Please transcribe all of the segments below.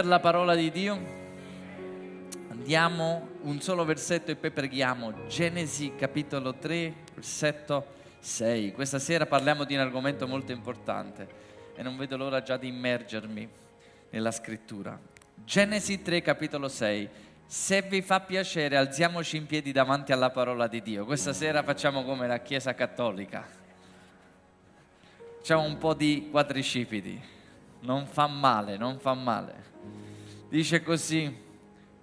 per la parola di Dio. Andiamo un solo versetto e poi preghiamo. Genesi capitolo 3, versetto 6. Questa sera parliamo di un argomento molto importante e non vedo l'ora già di immergermi nella scrittura. Genesi 3, capitolo 6. Se vi fa piacere, alziamoci in piedi davanti alla parola di Dio. Questa sera facciamo come la Chiesa Cattolica. Facciamo un po' di quadricipiti. Non fa male, non fa male. Dice così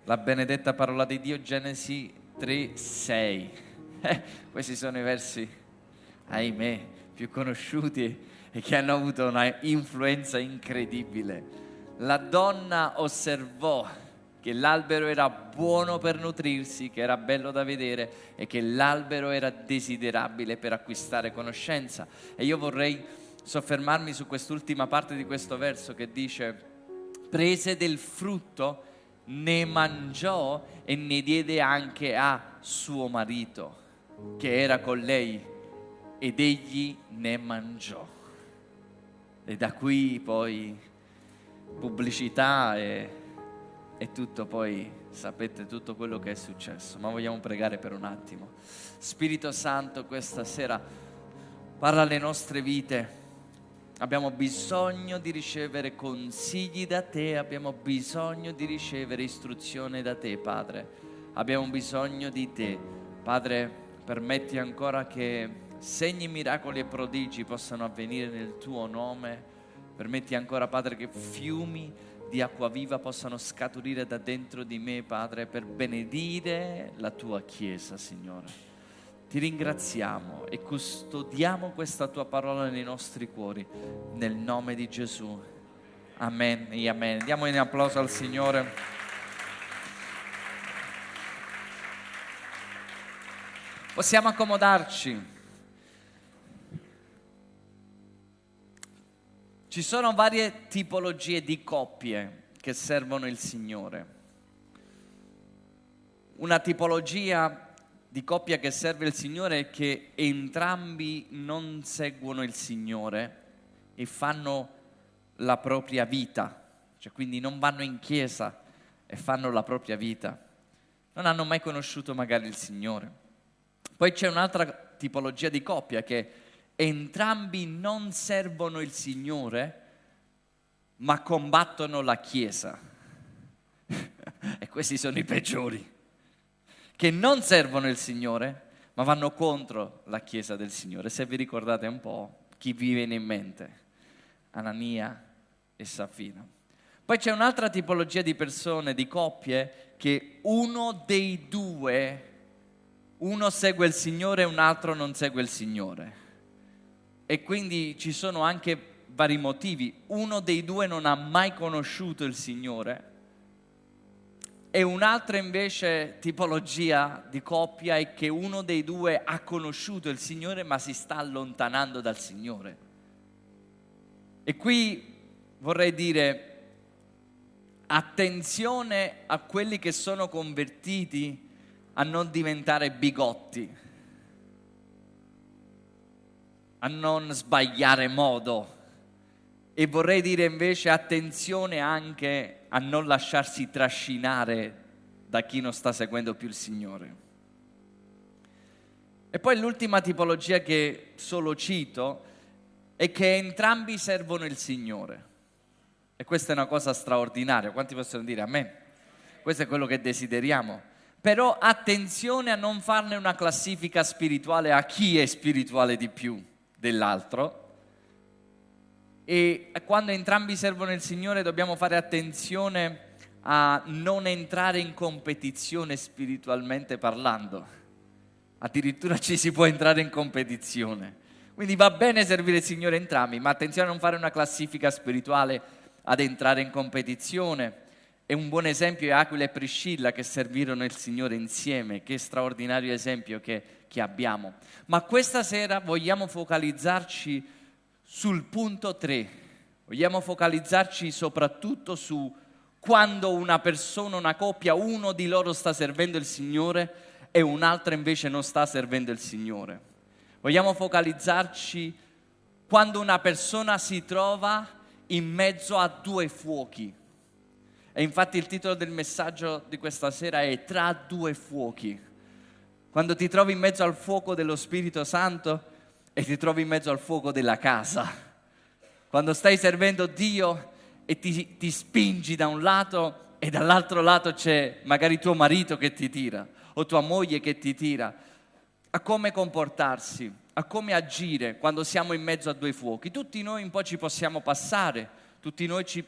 la benedetta parola di Dio, Genesi 3, 6. Eh, questi sono i versi, ahimè, più conosciuti e che hanno avuto una influenza incredibile. La donna osservò che l'albero era buono per nutrirsi, che era bello da vedere e che l'albero era desiderabile per acquistare conoscenza. E io vorrei soffermarmi su quest'ultima parte di questo verso che dice prese del frutto, ne mangiò e ne diede anche a suo marito, che era con lei, ed egli ne mangiò. E da qui poi pubblicità e, e tutto, poi sapete tutto quello che è successo. Ma vogliamo pregare per un attimo. Spirito Santo, questa sera parla alle nostre vite Abbiamo bisogno di ricevere consigli da te, abbiamo bisogno di ricevere istruzione da te, Padre. Abbiamo bisogno di te. Padre, permetti ancora che segni, miracoli e prodigi possano avvenire nel tuo nome. Permetti ancora, Padre, che fiumi di acqua viva possano scaturire da dentro di me, Padre, per benedire la tua Chiesa, Signore. Ti ringraziamo e custodiamo questa tua parola nei nostri cuori, nel nome di Gesù. Amen e amen. Diamo un applauso al Signore. Possiamo accomodarci. Ci sono varie tipologie di coppie che servono il Signore. Una tipologia di coppia che serve il Signore è che entrambi non seguono il Signore e fanno la propria vita, cioè quindi non vanno in chiesa e fanno la propria vita. Non hanno mai conosciuto magari il Signore. Poi c'è un'altra tipologia di coppia che entrambi non servono il Signore, ma combattono la Chiesa. e questi sono i peggiori che non servono il Signore, ma vanno contro la Chiesa del Signore. Se vi ricordate un po' chi vi viene in mente, Anania e Safina. Poi c'è un'altra tipologia di persone, di coppie, che uno dei due, uno segue il Signore e un altro non segue il Signore. E quindi ci sono anche vari motivi. Uno dei due non ha mai conosciuto il Signore e un'altra invece tipologia di coppia è che uno dei due ha conosciuto il Signore ma si sta allontanando dal Signore. E qui vorrei dire attenzione a quelli che sono convertiti a non diventare bigotti, a non sbagliare modo. E vorrei dire invece attenzione anche a non lasciarsi trascinare da chi non sta seguendo più il Signore. E poi l'ultima tipologia che solo cito è che entrambi servono il Signore. E questa è una cosa straordinaria. Quanti possono dire a me? Questo è quello che desideriamo. Però attenzione a non farne una classifica spirituale a chi è spirituale di più dell'altro, e quando entrambi servono il Signore dobbiamo fare attenzione a non entrare in competizione spiritualmente parlando. Addirittura ci si può entrare in competizione. Quindi va bene servire il Signore entrambi, ma attenzione a non fare una classifica spirituale ad entrare in competizione. E un buon esempio è Aquila e Priscilla che servirono il Signore insieme, che straordinario esempio che, che abbiamo. Ma questa sera vogliamo focalizzarci sul punto 3. Vogliamo focalizzarci soprattutto su quando una persona, una coppia, uno di loro sta servendo il Signore e un'altra invece non sta servendo il Signore. Vogliamo focalizzarci quando una persona si trova in mezzo a due fuochi. E infatti il titolo del messaggio di questa sera è Tra due fuochi. Quando ti trovi in mezzo al fuoco dello Spirito Santo e ti trovi in mezzo al fuoco della casa. Quando stai servendo Dio e ti, ti spingi da un lato e dall'altro lato c'è magari tuo marito che ti tira o tua moglie che ti tira, a come comportarsi, a come agire quando siamo in mezzo a due fuochi. Tutti noi un po' ci possiamo passare, tutti noi ci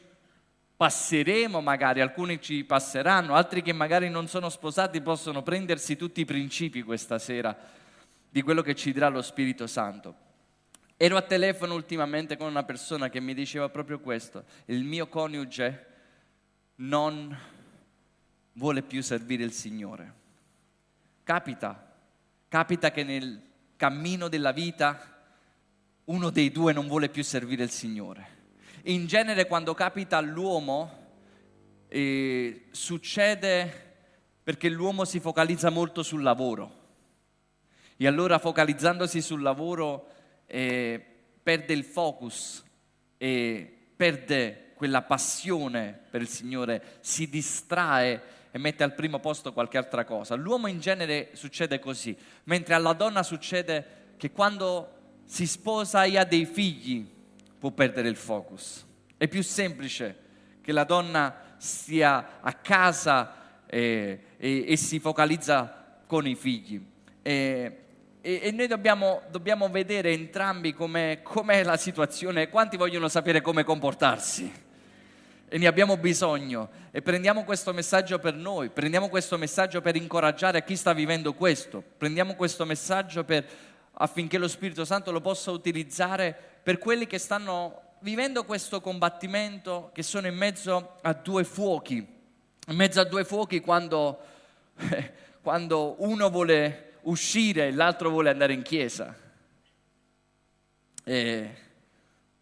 passeremo magari, alcuni ci passeranno, altri che magari non sono sposati possono prendersi tutti i principi questa sera di quello che ci dirà lo Spirito Santo. Ero a telefono ultimamente con una persona che mi diceva proprio questo, il mio coniuge non vuole più servire il Signore. Capita, capita che nel cammino della vita uno dei due non vuole più servire il Signore. In genere quando capita all'uomo eh, succede perché l'uomo si focalizza molto sul lavoro e allora focalizzandosi sul lavoro eh, perde il focus e perde quella passione per il Signore, si distrae e mette al primo posto qualche altra cosa. All'uomo in genere succede così, mentre alla donna succede che quando si sposa e ha dei figli può perdere il focus. È più semplice che la donna stia a casa e, e, e si focalizza con i figli. E, e noi dobbiamo, dobbiamo, vedere entrambi com'è, com'è la situazione, quanti vogliono sapere come comportarsi? E ne abbiamo bisogno. E prendiamo questo messaggio per noi, prendiamo questo messaggio per incoraggiare chi sta vivendo questo, prendiamo questo messaggio per, affinché lo Spirito Santo lo possa utilizzare per quelli che stanno vivendo questo combattimento, che sono in mezzo a due fuochi, in mezzo a due fuochi quando, quando uno vuole uscire e l'altro vuole andare in chiesa. E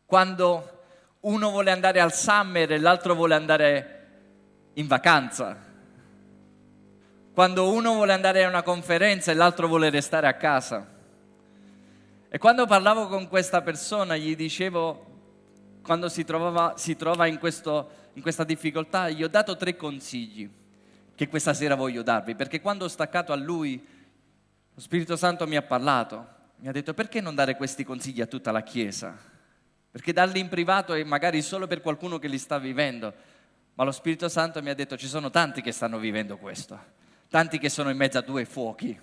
quando uno vuole andare al summer e l'altro vuole andare in vacanza. Quando uno vuole andare a una conferenza e l'altro vuole restare a casa. E quando parlavo con questa persona gli dicevo, quando si, trovava, si trova in, questo, in questa difficoltà, gli ho dato tre consigli che questa sera voglio darvi, perché quando ho staccato a lui, lo Spirito Santo mi ha parlato, mi ha detto perché non dare questi consigli a tutta la Chiesa? perché darli in privato è magari solo per qualcuno che li sta vivendo, ma lo Spirito Santo mi ha detto ci sono tanti che stanno vivendo questo, tanti che sono in mezzo a due fuochi.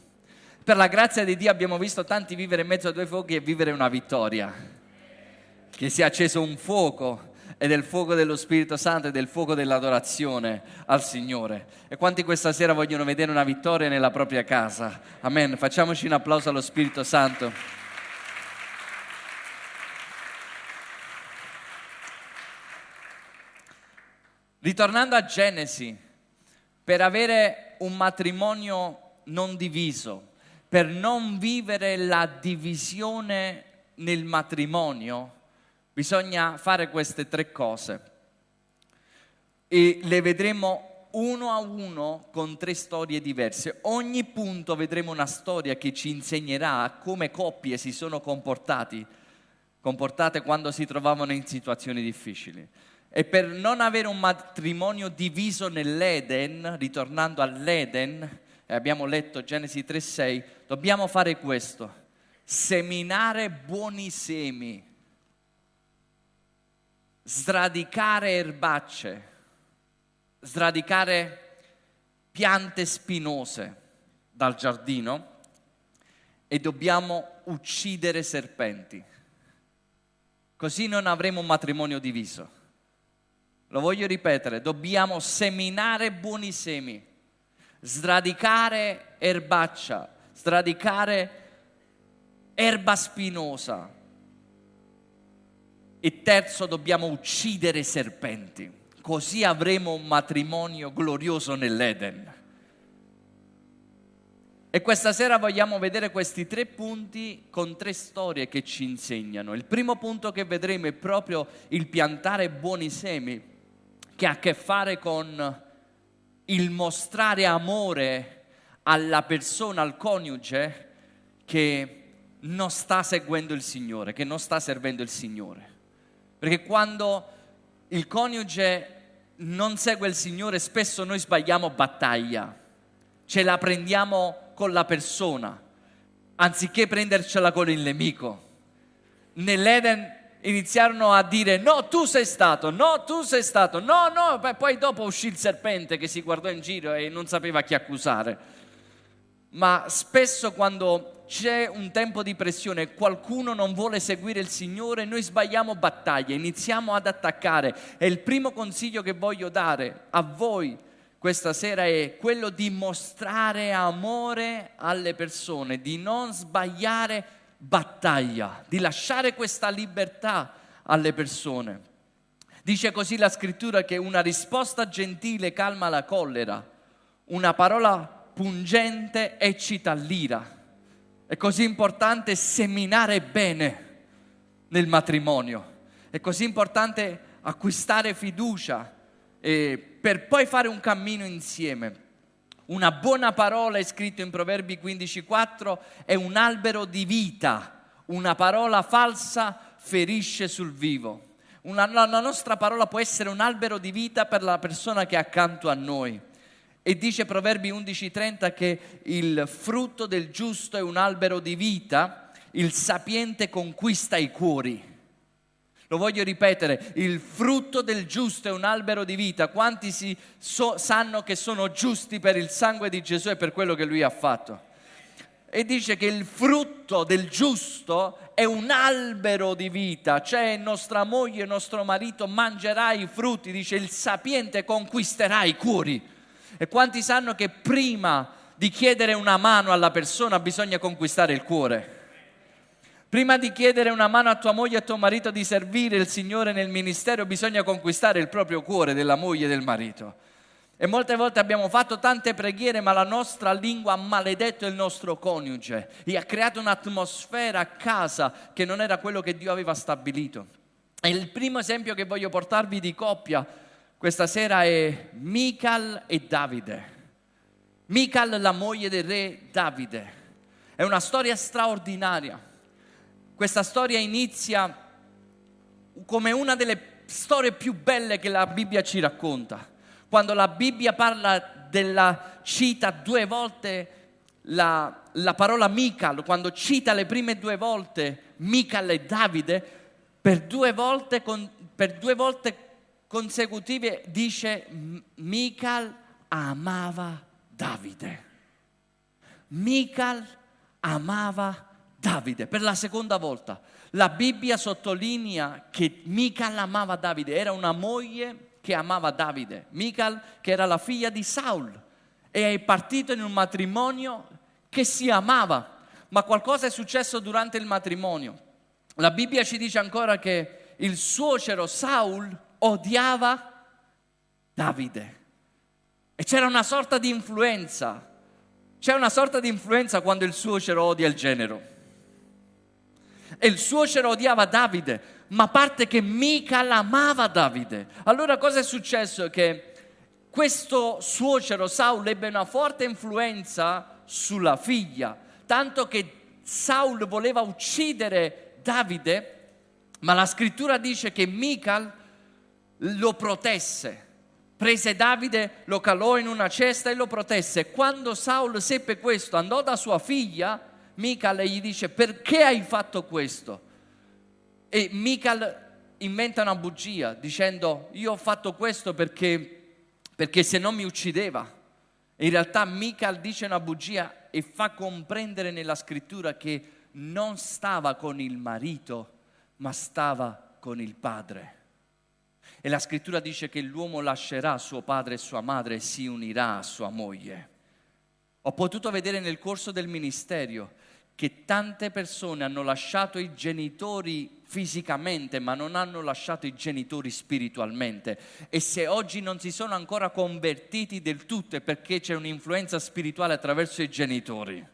Per la grazia di Dio abbiamo visto tanti vivere in mezzo a due fuochi e vivere una vittoria, che si è acceso un fuoco e del fuoco dello Spirito Santo e del fuoco dell'adorazione al Signore. E quanti questa sera vogliono vedere una vittoria nella propria casa? Amen. Facciamoci un applauso allo Spirito Santo. Ritornando a Genesi, per avere un matrimonio non diviso, per non vivere la divisione nel matrimonio, bisogna fare queste tre cose. E le vedremo uno a uno con tre storie diverse. Ogni punto vedremo una storia che ci insegnerà come coppie si sono comportati, comportate quando si trovavano in situazioni difficili. E per non avere un matrimonio diviso nell'Eden, ritornando all'Eden, e abbiamo letto Genesi 3:6, dobbiamo fare questo, seminare buoni semi, sradicare erbacce, sradicare piante spinose dal giardino e dobbiamo uccidere serpenti. Così non avremo un matrimonio diviso. Lo voglio ripetere, dobbiamo seminare buoni semi, sradicare erbaccia, sradicare erba spinosa. E terzo, dobbiamo uccidere i serpenti, così avremo un matrimonio glorioso nell'Eden. E questa sera vogliamo vedere questi tre punti con tre storie che ci insegnano. Il primo punto che vedremo è proprio il piantare buoni semi che ha a che fare con il mostrare amore alla persona, al coniuge che non sta seguendo il Signore, che non sta servendo il Signore. Perché quando il coniuge non segue il Signore, spesso noi sbagliamo battaglia, ce la prendiamo con la persona, anziché prendercela con il nemico. Nell'Eden iniziarono a dire no, tu sei stato, no, tu sei stato, no, no, poi dopo uscì il serpente che si guardò in giro e non sapeva chi accusare. Ma spesso quando c'è un tempo di pressione qualcuno non vuole seguire il Signore, noi sbagliamo battaglia, iniziamo ad attaccare. E il primo consiglio che voglio dare a voi questa sera è quello di mostrare amore alle persone, di non sbagliare battaglia, di lasciare questa libertà alle persone. Dice così la scrittura che una risposta gentile calma la collera, una parola pungente eccita l'ira. È così importante seminare bene nel matrimonio, è così importante acquistare fiducia eh, per poi fare un cammino insieme. Una buona parola è scritto in Proverbi 15:4 è un albero di vita, una parola falsa ferisce sul vivo. Una, la nostra parola può essere un albero di vita per la persona che è accanto a noi. E dice Proverbi 11:30 che il frutto del giusto è un albero di vita, il sapiente conquista i cuori. Lo voglio ripetere, il frutto del giusto è un albero di vita. Quanti si so, sanno che sono giusti per il sangue di Gesù e per quello che lui ha fatto? E dice che il frutto del giusto è un albero di vita, cioè nostra moglie, nostro marito mangerà i frutti, dice il sapiente conquisterà i cuori. E quanti sanno che prima di chiedere una mano alla persona bisogna conquistare il cuore? Prima di chiedere una mano a tua moglie e a tuo marito di servire il Signore nel ministero, bisogna conquistare il proprio cuore della moglie e del marito. E molte volte abbiamo fatto tante preghiere, ma la nostra lingua ha maledetto il nostro coniuge e ha creato un'atmosfera a casa che non era quello che Dio aveva stabilito. E il primo esempio che voglio portarvi di coppia questa sera è Michal e Davide. Michal, la moglie del re Davide. È una storia straordinaria. Questa storia inizia come una delle storie più belle che la Bibbia ci racconta. Quando la Bibbia parla della cita due volte la, la parola Mical, quando cita le prime due volte Mical e Davide, per due volte, con, per due volte consecutive dice Mical amava Davide. Mical amava Davide. Per la seconda volta. La Bibbia sottolinea che Mical amava Davide, era una moglie che amava Davide. Mical che era la figlia di Saul e è partito in un matrimonio che si amava, ma qualcosa è successo durante il matrimonio. La Bibbia ci dice ancora che il suocero Saul odiava Davide e c'era una sorta di influenza. C'è una sorta di influenza quando il suocero odia il genero e il suocero odiava Davide, ma parte che mica l'amava Davide. Allora cosa è successo? Che questo suocero Saul ebbe una forte influenza sulla figlia, tanto che Saul voleva uccidere Davide, ma la scrittura dice che Mical lo protesse. Prese Davide, lo calò in una cesta e lo protesse. Quando Saul seppe questo, andò da sua figlia Mical gli dice perché hai fatto questo? E Mical inventa una bugia dicendo io ho fatto questo perché, perché se no mi uccideva. In realtà Mical dice una bugia e fa comprendere nella scrittura che non stava con il marito, ma stava con il padre. E la scrittura dice che l'uomo lascerà suo padre e sua madre e si unirà a sua moglie. Ho potuto vedere nel corso del ministero che tante persone hanno lasciato i genitori fisicamente, ma non hanno lasciato i genitori spiritualmente. E se oggi non si sono ancora convertiti del tutto è perché c'è un'influenza spirituale attraverso i genitori.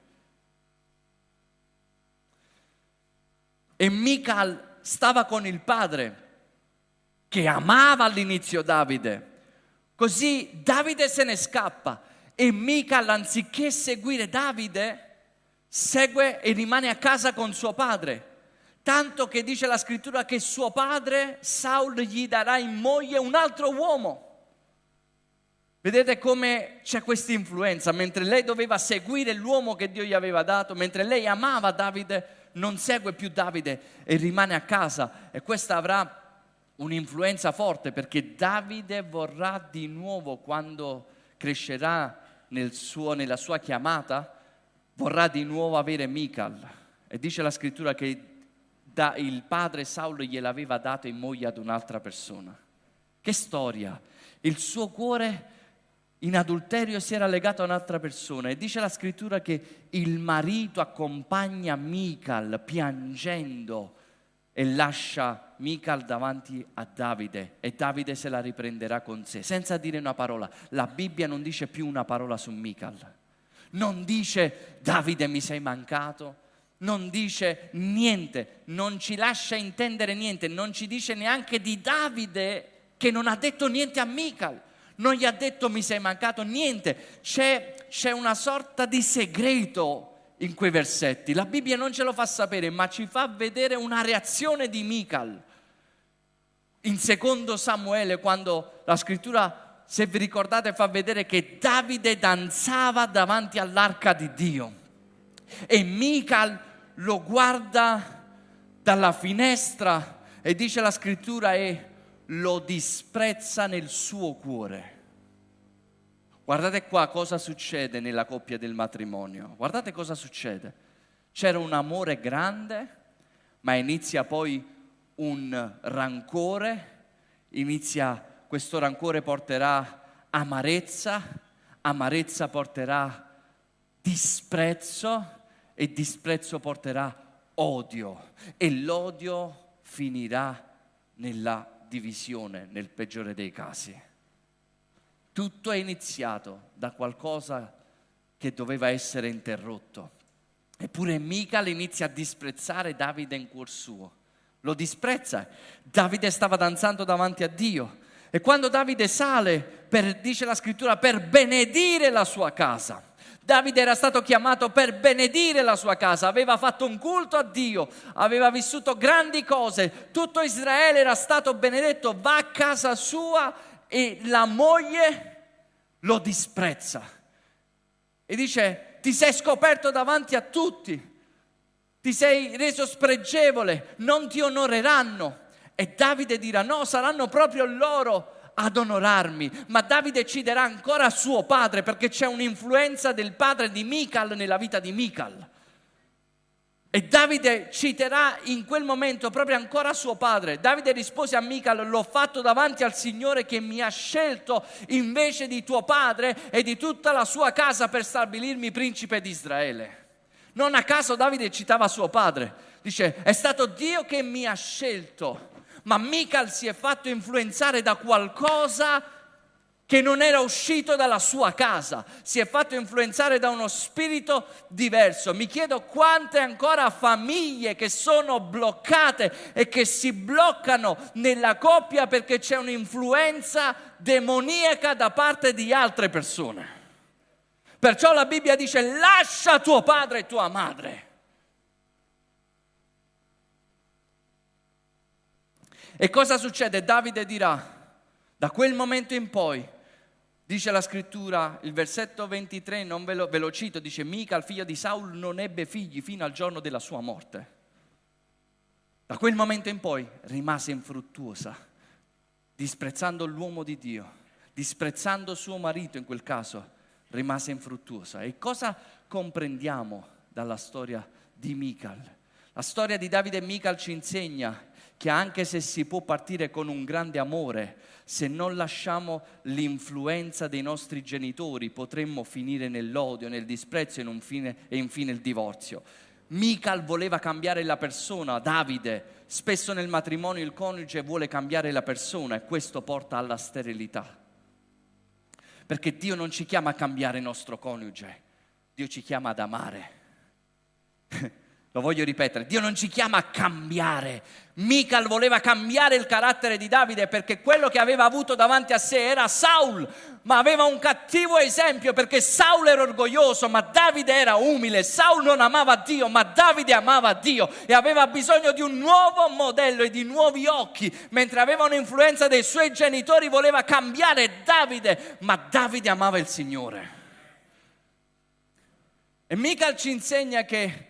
E Michal stava con il padre, che amava all'inizio Davide. Così Davide se ne scappa e Michal, anziché seguire Davide, segue e rimane a casa con suo padre. Tanto che dice la scrittura che suo padre, Saul, gli darà in moglie un altro uomo. Vedete come c'è questa influenza, mentre lei doveva seguire l'uomo che Dio gli aveva dato, mentre lei amava Davide, non segue più Davide e rimane a casa e questa avrà un'influenza forte perché Davide vorrà di nuovo quando crescerà nel suo, nella sua chiamata, vorrà di nuovo avere Michal. E dice la scrittura che da, il padre Saulo gliel'aveva dato in moglie ad un'altra persona. Che storia! Il suo cuore in adulterio si era legato a un'altra persona e dice la scrittura che il marito accompagna Michal piangendo e lascia Michal davanti a Davide e Davide se la riprenderà con sé, senza dire una parola. La Bibbia non dice più una parola su Michal, non dice Davide mi sei mancato, non dice niente, non ci lascia intendere niente, non ci dice neanche di Davide che non ha detto niente a Michal. Non gli ha detto mi sei mancato. Niente, c'è, c'è una sorta di segreto in quei versetti. La Bibbia non ce lo fa sapere, ma ci fa vedere una reazione di Michal. In secondo Samuele, quando la scrittura, se vi ricordate, fa vedere che Davide danzava davanti all'arca di Dio. E Michal lo guarda dalla finestra e dice la scrittura e lo disprezza nel suo cuore. Guardate qua cosa succede nella coppia del matrimonio. Guardate cosa succede. C'era un amore grande, ma inizia poi un rancore, inizia questo rancore porterà amarezza, amarezza porterà disprezzo e disprezzo porterà odio e l'odio finirà nella divisione nel peggiore dei casi. Tutto è iniziato da qualcosa che doveva essere interrotto. Eppure Mical inizia a disprezzare Davide in cuor suo. Lo disprezza. Davide stava danzando davanti a Dio. E quando Davide sale, per, dice la scrittura, per benedire la sua casa, Davide era stato chiamato per benedire la sua casa, aveva fatto un culto a Dio, aveva vissuto grandi cose, tutto Israele era stato benedetto, va a casa sua e la moglie lo disprezza. E dice, ti sei scoperto davanti a tutti, ti sei reso spregevole, non ti onoreranno. E Davide dirà, no, saranno proprio loro ad onorarmi, ma Davide citerà ancora suo padre perché c'è un'influenza del padre di Mical nella vita di Mical. E Davide citerà in quel momento proprio ancora suo padre. Davide rispose a Mical, l'ho fatto davanti al Signore che mi ha scelto invece di tuo padre e di tutta la sua casa per stabilirmi principe di Israele. Non a caso Davide citava suo padre. Dice, è stato Dio che mi ha scelto ma Michal si è fatto influenzare da qualcosa che non era uscito dalla sua casa, si è fatto influenzare da uno spirito diverso. Mi chiedo quante ancora famiglie che sono bloccate e che si bloccano nella coppia perché c'è un'influenza demoniaca da parte di altre persone. Perciò la Bibbia dice lascia tuo padre e tua madre E cosa succede? Davide dirà, da quel momento in poi, dice la scrittura, il versetto 23, non ve lo, ve lo cito, dice, Mica, il figlio di Saul, non ebbe figli fino al giorno della sua morte. Da quel momento in poi rimase infruttuosa, disprezzando l'uomo di Dio, disprezzando suo marito in quel caso, rimase infruttuosa. E cosa comprendiamo dalla storia di Mical? La storia di Davide e Mical ci insegna che anche se si può partire con un grande amore, se non lasciamo l'influenza dei nostri genitori, potremmo finire nell'odio, nel disprezzo e, e infine il divorzio. Mical voleva cambiare la persona, Davide, spesso nel matrimonio il coniuge vuole cambiare la persona e questo porta alla sterilità. Perché Dio non ci chiama a cambiare il nostro coniuge, Dio ci chiama ad amare. Lo voglio ripetere, Dio non ci chiama a cambiare. Mical voleva cambiare il carattere di Davide perché quello che aveva avuto davanti a sé era Saul, ma aveva un cattivo esempio perché Saul era orgoglioso, ma Davide era umile. Saul non amava Dio, ma Davide amava Dio e aveva bisogno di un nuovo modello e di nuovi occhi. Mentre aveva un'influenza dei suoi genitori, voleva cambiare Davide, ma Davide amava il Signore. E Mical ci insegna che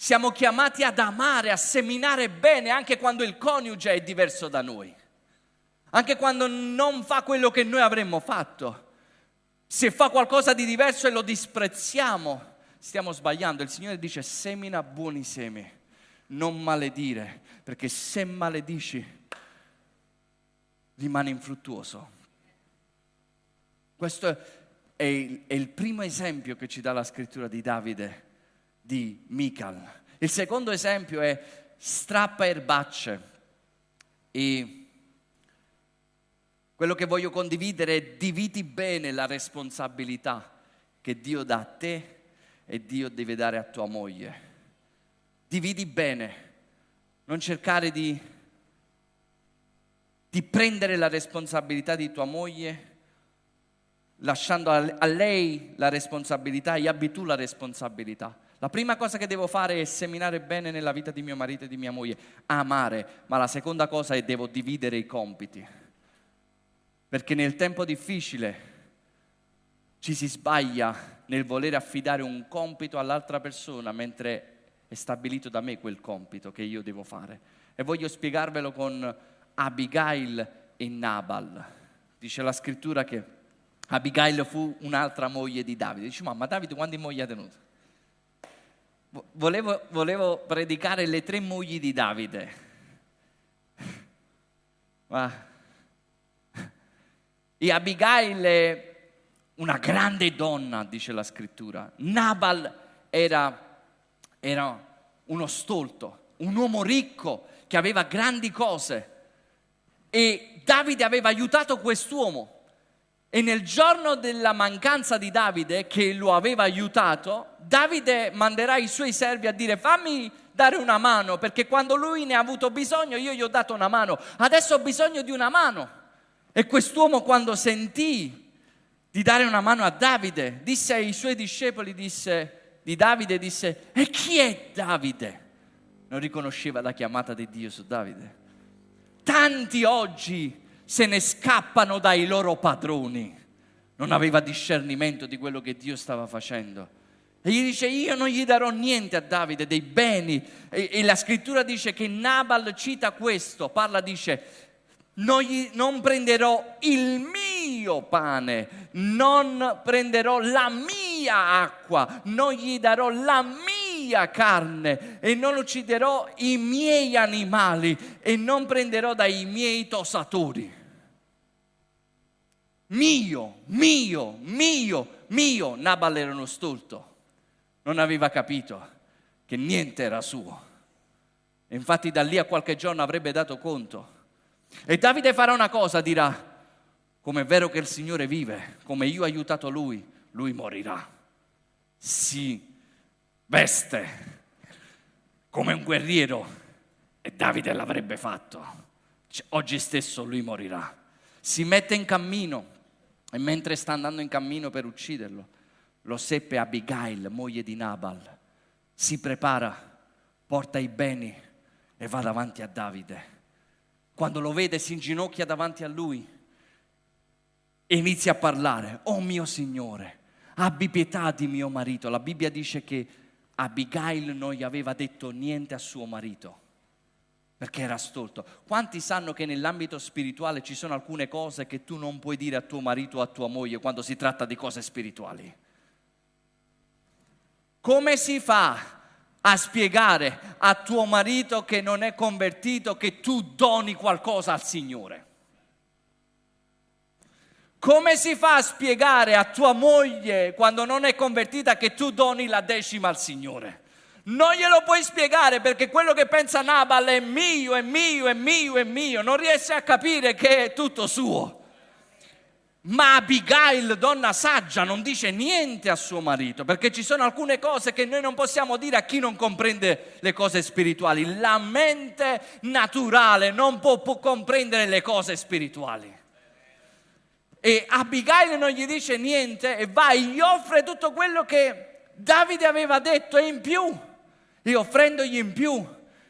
siamo chiamati ad amare, a seminare bene anche quando il coniuge è diverso da noi, anche quando non fa quello che noi avremmo fatto. Se fa qualcosa di diverso e lo disprezziamo, stiamo sbagliando. Il Signore dice semina buoni semi, non maledire, perché se maledici rimane infruttuoso. Questo è il, primo esempio che ci dà la scrittura di Davide di Mical. Il secondo esempio è strappa erbacce e quello che voglio condividere è dividi bene la responsabilità che Dio dà a te e Dio deve dare a tua moglie. Dividi bene, non cercare di, di prendere la responsabilità di tua moglie lasciando a lei la responsabilità e abbi tu la responsabilità. La prima cosa che devo fare è seminare bene nella vita di mio marito e di mia moglie, amare, ma la seconda cosa è devo dividere i compiti. Perché nel tempo difficile ci si sbaglia nel voler affidare un compito all'altra persona mentre è stabilito da me quel compito che io devo fare. E voglio spiegarvelo con Abigail e Nabal. Dice la scrittura che Abigail fu un'altra moglie di Davide. Dice, ma Davide quante mogli ha tenuto? Volevo, volevo predicare le tre mogli di Davide. Ma e Abigail è una grande donna, dice la scrittura. Nabal era, era uno stolto, un uomo ricco che aveva grandi cose. E Davide aveva aiutato quest'uomo e nel giorno della mancanza di Davide, che lo aveva aiutato, Davide manderà i suoi servi a dire fammi dare una mano, perché quando lui ne ha avuto bisogno io gli ho dato una mano, adesso ho bisogno di una mano. E quest'uomo quando sentì di dare una mano a Davide, disse ai suoi discepoli, disse, di Davide, disse, e chi è Davide? Non riconosceva la chiamata di Dio su Davide. Tanti oggi se ne scappano dai loro padroni. Non aveva discernimento di quello che Dio stava facendo. E gli dice, io non gli darò niente a Davide, dei beni. E, e la scrittura dice che Nabal cita questo, parla, dice, non, gli, non prenderò il mio pane, non prenderò la mia acqua, non gli darò la mia carne e non ucciderò i miei animali e non prenderò dai miei tosatori mio, mio, mio, mio. Nabal era uno stolto, non aveva capito che niente era suo. E infatti da lì a qualche giorno avrebbe dato conto. E Davide farà una cosa, dirà, come è vero che il Signore vive, come io ho aiutato lui, lui morirà. Si veste come un guerriero e Davide l'avrebbe fatto. Oggi stesso lui morirà. Si mette in cammino e mentre sta andando in cammino per ucciderlo, lo seppe Abigail, moglie di Nabal. Si prepara, porta i beni e va davanti a Davide. Quando lo vede si inginocchia davanti a lui e inizia a parlare. Oh mio Signore, abbi pietà di mio marito. La Bibbia dice che Abigail non gli aveva detto niente a suo marito perché era stolto. Quanti sanno che nell'ambito spirituale ci sono alcune cose che tu non puoi dire a tuo marito o a tua moglie quando si tratta di cose spirituali? Come si fa a spiegare a tuo marito che non è convertito che tu doni qualcosa al Signore? Come si fa a spiegare a tua moglie quando non è convertita che tu doni la decima al Signore? Non glielo puoi spiegare perché quello che pensa Nabal è mio, è mio, è mio, è mio. Non riesce a capire che è tutto suo. Ma Abigail, donna saggia, non dice niente a suo marito, perché ci sono alcune cose che noi non possiamo dire a chi non comprende le cose spirituali. La mente naturale non può, può comprendere le cose spirituali. E Abigail non gli dice niente e va e gli offre tutto quello che Davide aveva detto e in più. E offrendogli in più,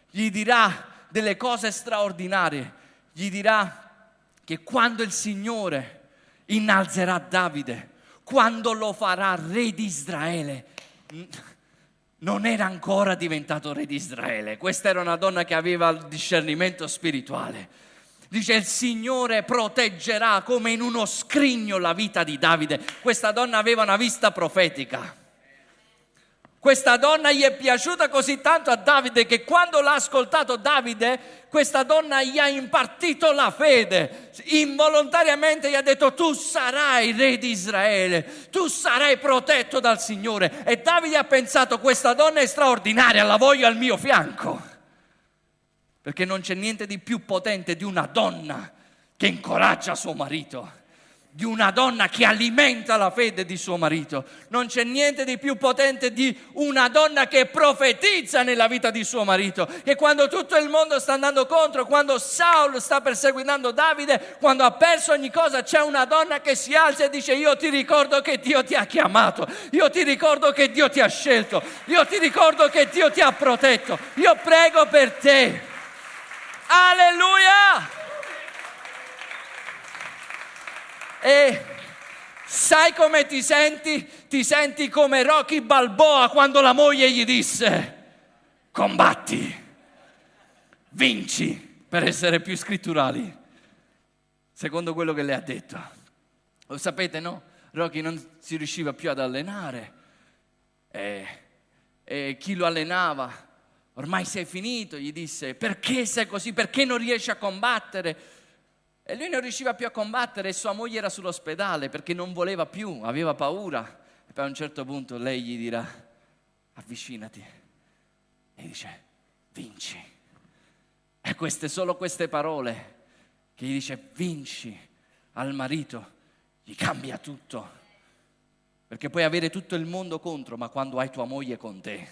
gli dirà delle cose straordinarie. Gli dirà che quando il Signore innalzerà Davide, quando lo farà re di Israele, non era ancora diventato re di Israele. Questa era una donna che aveva il discernimento spirituale. Dice il Signore proteggerà come in uno scrigno la vita di Davide. Questa donna aveva una vista profetica. Questa donna gli è piaciuta così tanto a Davide che quando l'ha ascoltato Davide, questa donna gli ha impartito la fede. Involontariamente gli ha detto tu sarai re di Israele, tu sarai protetto dal Signore. E Davide ha pensato questa donna è straordinaria, la voglio al mio fianco. Perché non c'è niente di più potente di una donna che incoraggia suo marito di una donna che alimenta la fede di suo marito. Non c'è niente di più potente di una donna che profetizza nella vita di suo marito. Che quando tutto il mondo sta andando contro, quando Saul sta perseguitando Davide, quando ha perso ogni cosa, c'è una donna che si alza e dice io ti ricordo che Dio ti ha chiamato, io ti ricordo che Dio ti ha scelto, io ti ricordo che Dio ti ha protetto, io prego per te. Alleluia! E sai come ti senti? Ti senti come Rocky Balboa quando la moglie gli disse, combatti, vinci, per essere più scritturali, secondo quello che le ha detto. Lo sapete, no? Rocky non si riusciva più ad allenare e, e chi lo allenava, ormai sei finito, gli disse, perché sei così? Perché non riesci a combattere? E lui non riusciva più a combattere e sua moglie era sull'ospedale perché non voleva più, aveva paura. E poi a un certo punto lei gli dirà, avvicinati. E dice, vinci. E queste, solo queste parole che gli dice, vinci al marito, gli cambia tutto. Perché puoi avere tutto il mondo contro, ma quando hai tua moglie con te.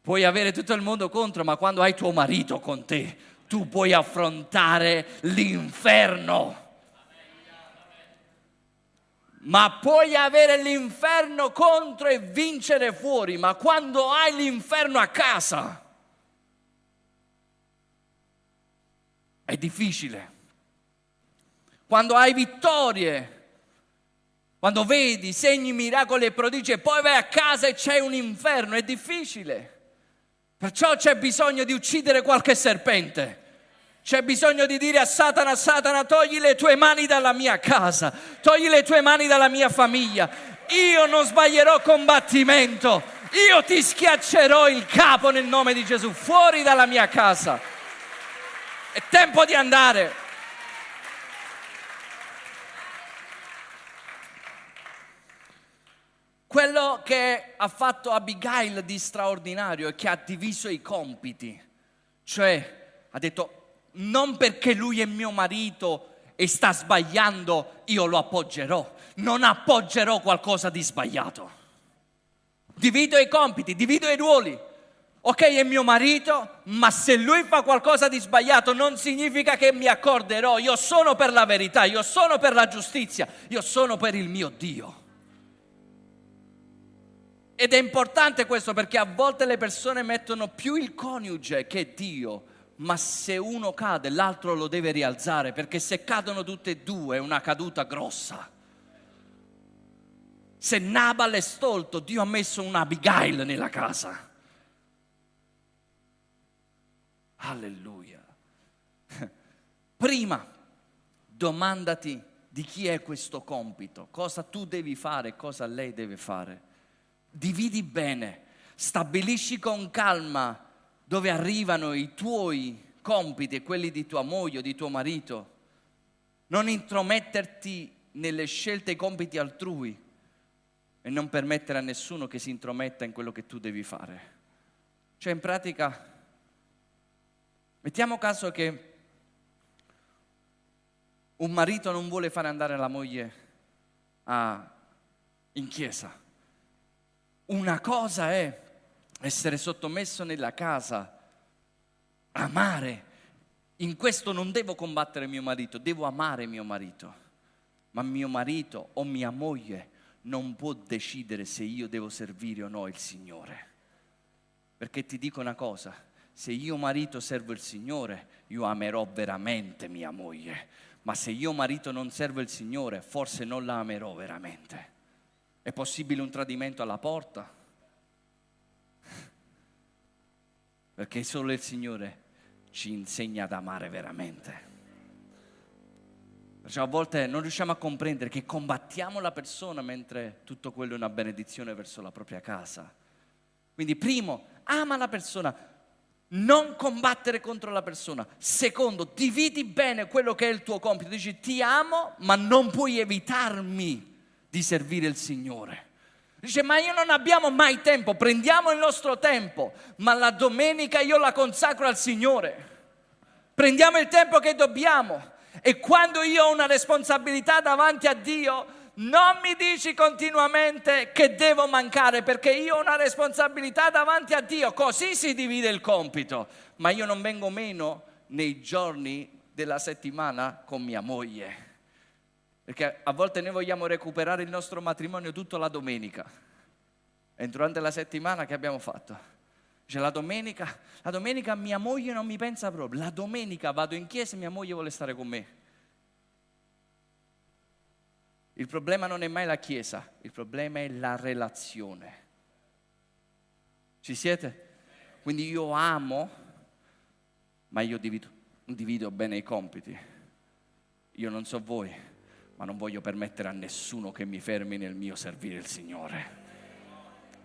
Puoi avere tutto il mondo contro, ma quando hai tuo marito con te, tu puoi affrontare l'inferno. Ma puoi avere l'inferno contro e vincere fuori, ma quando hai l'inferno a casa è difficile. Quando hai vittorie, quando vedi segni, miracoli e prodigi e poi vai a casa e c'è un inferno, è difficile. Perciò c'è bisogno di uccidere qualche serpente. C'è bisogno di dire a Satana, Satana, togli le tue mani dalla mia casa, togli le tue mani dalla mia famiglia. Io non sbaglierò combattimento, io ti schiaccerò il capo nel nome di Gesù, fuori dalla mia casa. È tempo di andare. Quello che ha fatto Abigail di straordinario è che ha diviso i compiti, cioè ha detto non perché lui è mio marito e sta sbagliando io lo appoggerò, non appoggerò qualcosa di sbagliato. Divido i compiti, divido i ruoli. Ok, è mio marito, ma se lui fa qualcosa di sbagliato non significa che mi accorderò. Io sono per la verità, io sono per la giustizia, io sono per il mio Dio. Ed è importante questo perché a volte le persone mettono più il coniuge che Dio, ma se uno cade l'altro lo deve rialzare perché se cadono tutte e due è una caduta grossa. Se Nabal è stolto, Dio ha messo un Abigail nella casa. Alleluia. Prima domandati di chi è questo compito, cosa tu devi fare, cosa lei deve fare dividi bene, stabilisci con calma dove arrivano i tuoi compiti e quelli di tua moglie o di tuo marito. Non intrometterti nelle scelte e compiti altrui e non permettere a nessuno che si intrometta in quello che tu devi fare. Cioè in pratica, mettiamo caso che Un marito non vuole fare andare la moglie a, in chiesa. Una cosa è essere sottomesso nella casa, amare. In questo non devo combattere mio marito, devo amare mio marito. Ma mio marito o mia moglie non può decidere se io devo servire o no il Signore. Perché ti dico una cosa, se io marito servo il Signore, io amerò veramente mia moglie. Ma se io marito non servo il Signore, forse non la amerò veramente. È possibile un tradimento alla porta? Perché solo il Signore ci insegna ad amare veramente. Perciò a volte non riusciamo a comprendere che combattiamo la persona mentre tutto quello è una benedizione verso la propria casa. Quindi primo, ama la persona, non combattere contro la persona. Secondo, dividi bene quello che è il tuo compito. Dici ti amo, ma non puoi evitarmi di servire il Signore. Dice, ma io non abbiamo mai tempo, prendiamo il nostro tempo, ma la domenica io la consacro al Signore. Prendiamo il tempo che dobbiamo. E quando io ho una responsabilità davanti a Dio, non mi dici continuamente che devo mancare perché io ho una responsabilità davanti a Dio, così si divide il compito, ma io non vengo meno nei giorni della settimana con mia moglie. Perché a volte noi vogliamo recuperare il nostro matrimonio tutta la domenica. E durante la settimana che abbiamo fatto? Dice la domenica, la domenica mia moglie non mi pensa proprio, la domenica vado in chiesa e mia moglie vuole stare con me. Il problema non è mai la chiesa, il problema è la relazione. Ci siete? Quindi io amo, ma io divido, divido bene i compiti. Io non so voi, ma non voglio permettere a nessuno che mi fermi nel mio servire il Signore.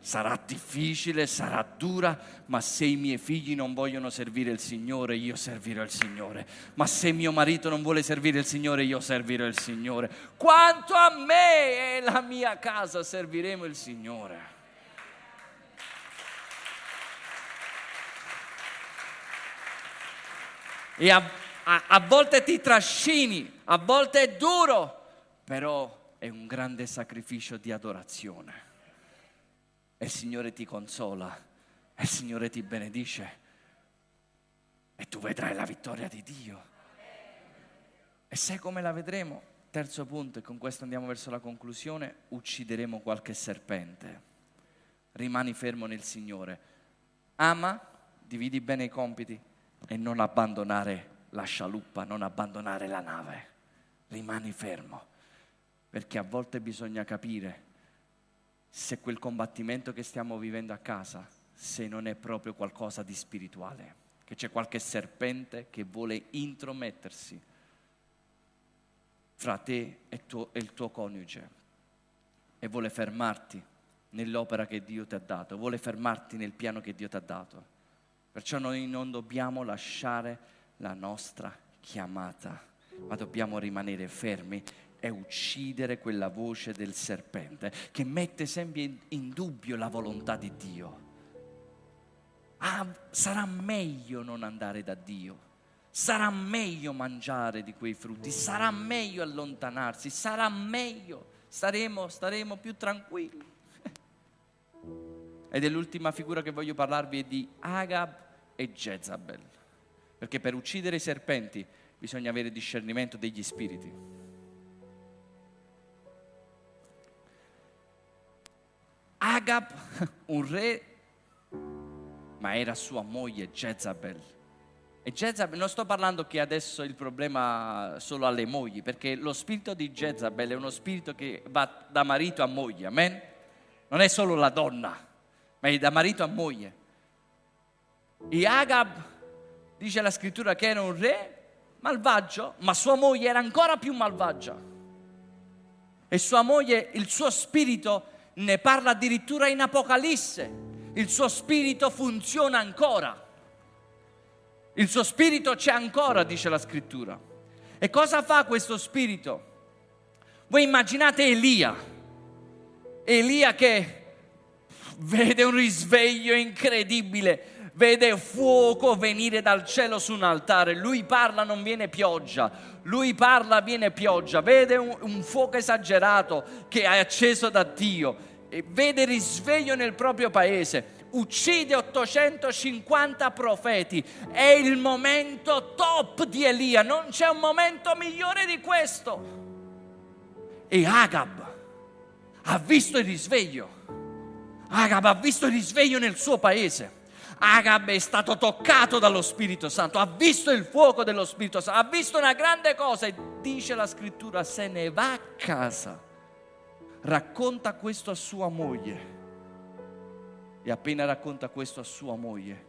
Sarà difficile, sarà dura, ma se i miei figli non vogliono servire il Signore, io servirò il Signore. Ma se mio marito non vuole servire il Signore, io servirò il Signore. Quanto a me e la mia casa serviremo il Signore. E a, a, a volte ti trascini, a volte è duro, però è un grande sacrificio di adorazione e il Signore ti consola, e il Signore ti benedice e tu vedrai la vittoria di Dio. E sai come la vedremo? Terzo punto, e con questo andiamo verso la conclusione, uccideremo qualche serpente. Rimani fermo nel Signore. Ama, dividi bene i compiti e non abbandonare la scialuppa, non abbandonare la nave. Rimani fermo, perché a volte bisogna capire se quel combattimento che stiamo vivendo a casa, se non è proprio qualcosa di spirituale, che c'è qualche serpente che vuole intromettersi fra te e, tuo, e il tuo coniuge e vuole fermarti nell'opera che Dio ti ha dato, vuole fermarti nel piano che Dio ti ha dato. Perciò noi non dobbiamo lasciare la nostra chiamata, ma dobbiamo rimanere fermi è uccidere quella voce del serpente che mette sempre in, dubbio la volontà di Dio. Ah, sarà meglio non andare da Dio, sarà meglio mangiare di quei frutti, sarà meglio allontanarsi, sarà meglio, staremo, staremo più tranquilli. Ed è l'ultima figura che voglio parlarvi è di Agab e Jezabel, perché per uccidere i serpenti bisogna avere discernimento degli spiriti. Agab, un re, ma era sua moglie Jezabel. E Jezabel, non sto parlando che adesso il problema solo alle mogli, perché lo spirito di Jezabel è uno spirito che va da marito a moglie, amen? Non è solo la donna, ma è da marito a moglie. E Agab, dice la scrittura, che era un re malvagio, ma sua moglie era ancora più malvagia. E sua moglie, il suo spirito ne parla addirittura in Apocalisse. Il suo spirito funziona ancora. Il suo spirito c'è ancora, dice la scrittura. E cosa fa questo spirito? Voi immaginate Elia, Elia che vede un risveglio incredibile, vede fuoco venire dal cielo su un altare, lui parla non viene pioggia, lui parla viene pioggia, vede un, un fuoco esagerato che è acceso da Dio, vede risveglio nel proprio paese, uccide 850 profeti, è il momento top di Elia, non c'è un momento migliore di questo. E Agab ha visto il risveglio, Agab ha visto il risveglio nel suo paese. Agab è stato toccato dallo Spirito Santo, ha visto il fuoco dello Spirito Santo, ha visto una grande cosa e dice la scrittura, se ne va a casa, racconta questo a sua moglie e appena racconta questo a sua moglie,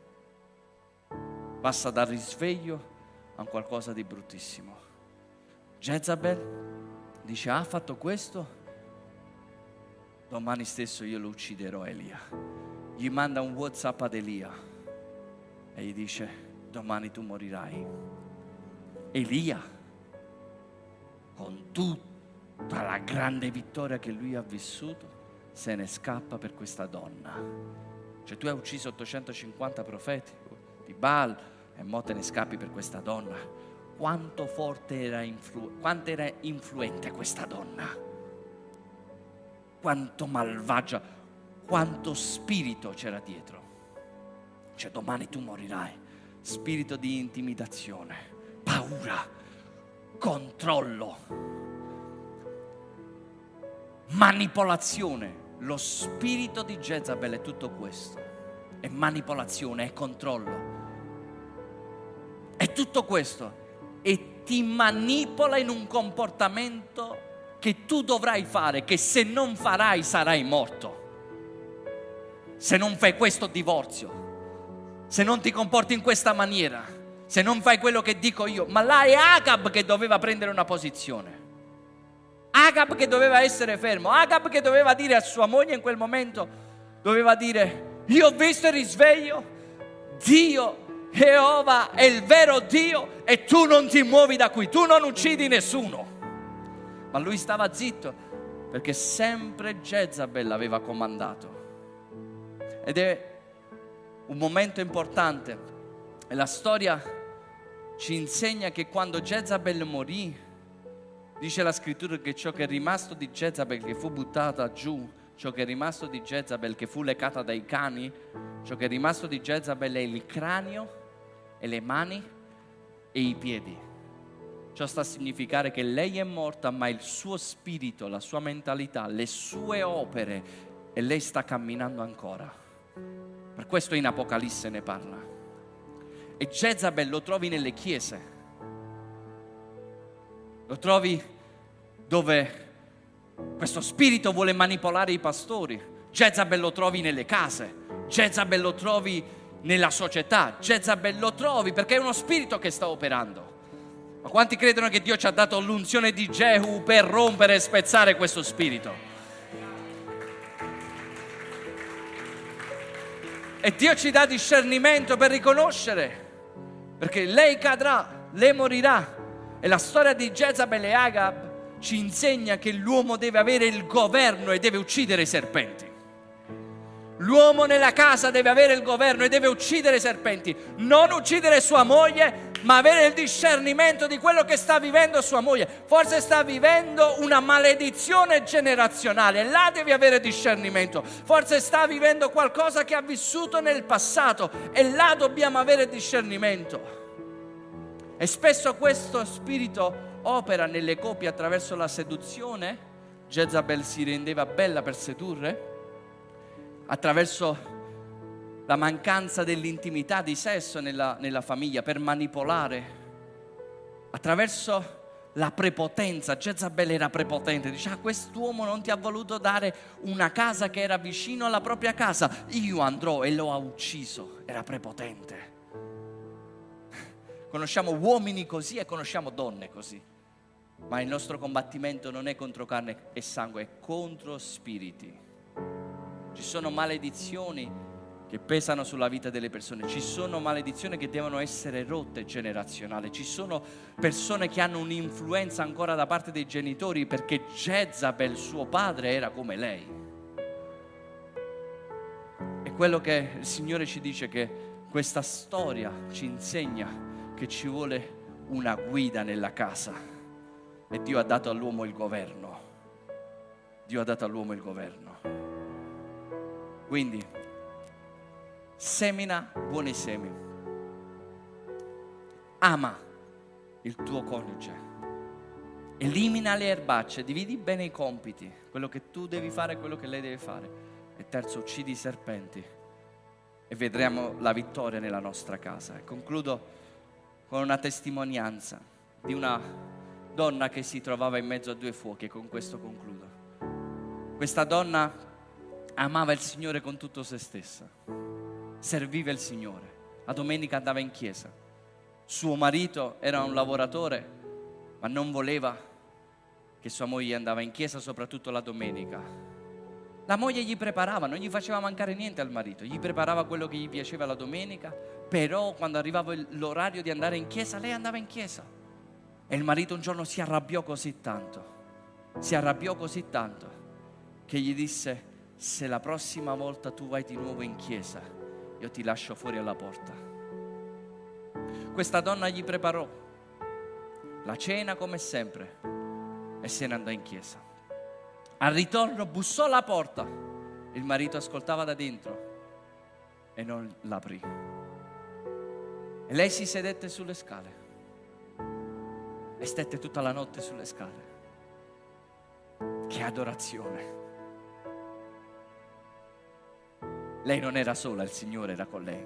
passa dal risveglio a qualcosa di bruttissimo. Jezabel dice, ha fatto questo? Domani stesso io lo ucciderò Elia. Gli manda un Whatsapp ad Elia e gli dice, domani tu morirai. Elia, con tutta la grande vittoria che lui ha vissuto, se ne scappa per questa donna. Cioè tu hai ucciso 850 profeti di Baal e mo te ne scappi per questa donna. Quanto forte era, influ- quanto era influente questa donna. Quanto malvagia, quanto spirito c'era dietro. Cioè domani tu morirai. Spirito di intimidazione, paura, controllo, manipolazione lo spirito di Jezabel è tutto questo. È manipolazione, è controllo. È tutto questo. E ti manipola in un comportamento che tu dovrai fare, che se non farai sarai morto. Se non fai questo divorzio, se non ti comporti in questa maniera, se non fai quello che dico io, ma là è Agab che doveva prendere una posizione. Agab che doveva essere fermo, Agab che doveva dire a sua moglie in quel momento, doveva dire, io ho visto il risveglio, Dio, Jehovah è il vero Dio e tu non ti muovi da qui, tu non uccidi nessuno. Ma lui stava zitto perché sempre Jezabel l'aveva comandato. Ed è un momento importante e la storia ci insegna che quando Jezabel morì, Dice la scrittura che ciò che è rimasto di Jezabel che fu buttata giù, ciò che è rimasto di Jezabel che fu lecata dai cani, ciò che è rimasto di Jezabel è il cranio e le mani e i piedi. Ciò sta a significare che lei è morta, ma il suo spirito, la sua mentalità, le sue opere e lei sta camminando ancora. Per questo in Apocalisse ne parla. E Jezabel lo trovi nelle chiese lo trovi dove questo spirito vuole manipolare i pastori. Jezabel lo trovi nelle case, Jezabel lo trovi nella società, Jezabel lo trovi perché è uno spirito che sta operando. Ma quanti credono che Dio ci ha dato l'unzione di Jehu per rompere e spezzare questo spirito? E Dio ci dà discernimento per riconoscere, perché lei cadrà, lei morirà, e la storia di Jezabel e Agab ci insegna che l'uomo deve avere il governo e deve uccidere i serpenti. L'uomo nella casa deve avere il governo e deve uccidere i serpenti, non uccidere sua moglie, ma avere il discernimento di quello che sta vivendo sua moglie. Forse sta vivendo una maledizione generazionale, là devi avere discernimento. Forse sta vivendo qualcosa che ha vissuto nel passato e là dobbiamo avere discernimento. E spesso questo spirito opera nelle coppie attraverso la seduzione. Jezabel si rendeva bella per sedurre, attraverso la mancanza dell'intimità di sesso nella, nella famiglia, per manipolare, attraverso la prepotenza. Jezabel era prepotente, dice: Ah, quest'uomo non ti ha voluto dare una casa che era vicino alla propria casa. Io andrò e lo ha ucciso. Era prepotente. Conosciamo uomini così e conosciamo donne così. Ma il nostro combattimento non è contro carne e sangue, è contro spiriti. Ci sono maledizioni che pesano sulla vita delle persone, ci sono maledizioni che devono essere rotte generazionali, ci sono persone che hanno un'influenza ancora da parte dei genitori perché Jezabel, suo padre, era come lei. E quello che il Signore ci dice che questa storia ci insegna che ci vuole una guida nella casa e Dio ha dato all'uomo il governo. Dio ha dato all'uomo il governo. Quindi semina buoni semi. Ama il tuo coniuge. Elimina le erbacce, dividi bene i compiti, quello che tu devi fare e quello che lei deve fare. E terzo, uccidi i serpenti e vedremo la vittoria nella nostra casa. E concludo con una testimonianza di una donna che si trovava in mezzo a due fuochi e con questo concludo. Questa donna amava il Signore con tutto se stessa, serviva il Signore, la domenica andava in chiesa, suo marito era un lavoratore ma non voleva che sua moglie andava in chiesa soprattutto la domenica la moglie gli preparava, non gli faceva mancare niente al marito, gli preparava quello che gli piaceva la domenica, però quando arrivava l'orario di andare in chiesa, lei andava in chiesa. E il marito un giorno si arrabbiò così tanto, si arrabbiò così tanto, che gli disse, se la prossima volta tu vai di nuovo in chiesa, io ti lascio fuori alla porta. Questa donna gli preparò la cena come sempre e se ne andò in chiesa. Al ritorno bussò alla porta. Il marito ascoltava da dentro e non l'aprì. E lei si sedette sulle scale e stette tutta la notte sulle scale. Che adorazione. Lei non era sola, il Signore era con lei.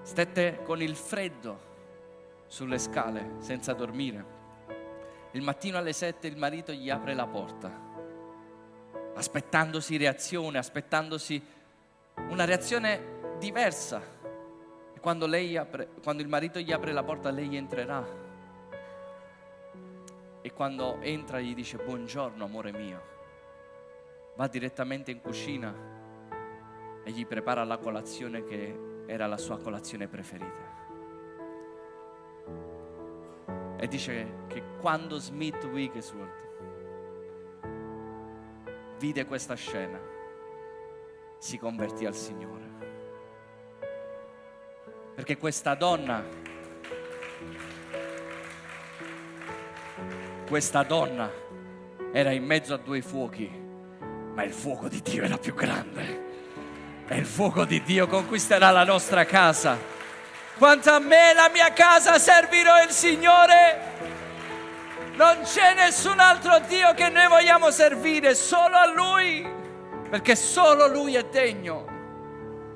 Stette con il freddo sulle scale senza dormire il mattino alle sette il marito gli apre la porta, aspettandosi reazione, aspettandosi una reazione diversa. Quando, apre, quando il marito gli apre la porta, lei entrerà. E quando entra gli dice buongiorno amore mio. Va direttamente in cucina e gli prepara la colazione che era la sua colazione preferita. E dice che quando Smith Wigglesworth vide questa scena, si convertì al Signore. Perché questa donna, questa donna era in mezzo a due fuochi, ma il fuoco di Dio era più grande. E il fuoco di Dio conquisterà la nostra casa quanto a me la mia casa servirò il Signore. Non c'è nessun altro Dio che noi vogliamo servire, solo a Lui, perché solo Lui è degno.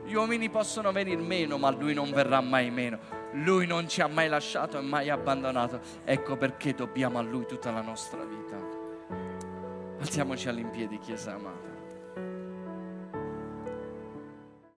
Gli uomini possono venire meno, ma Lui non verrà mai meno. Lui non ci ha mai lasciato e mai abbandonato. Ecco perché dobbiamo a Lui tutta la nostra vita. Alziamoci all'impiedi, Chiesa amata.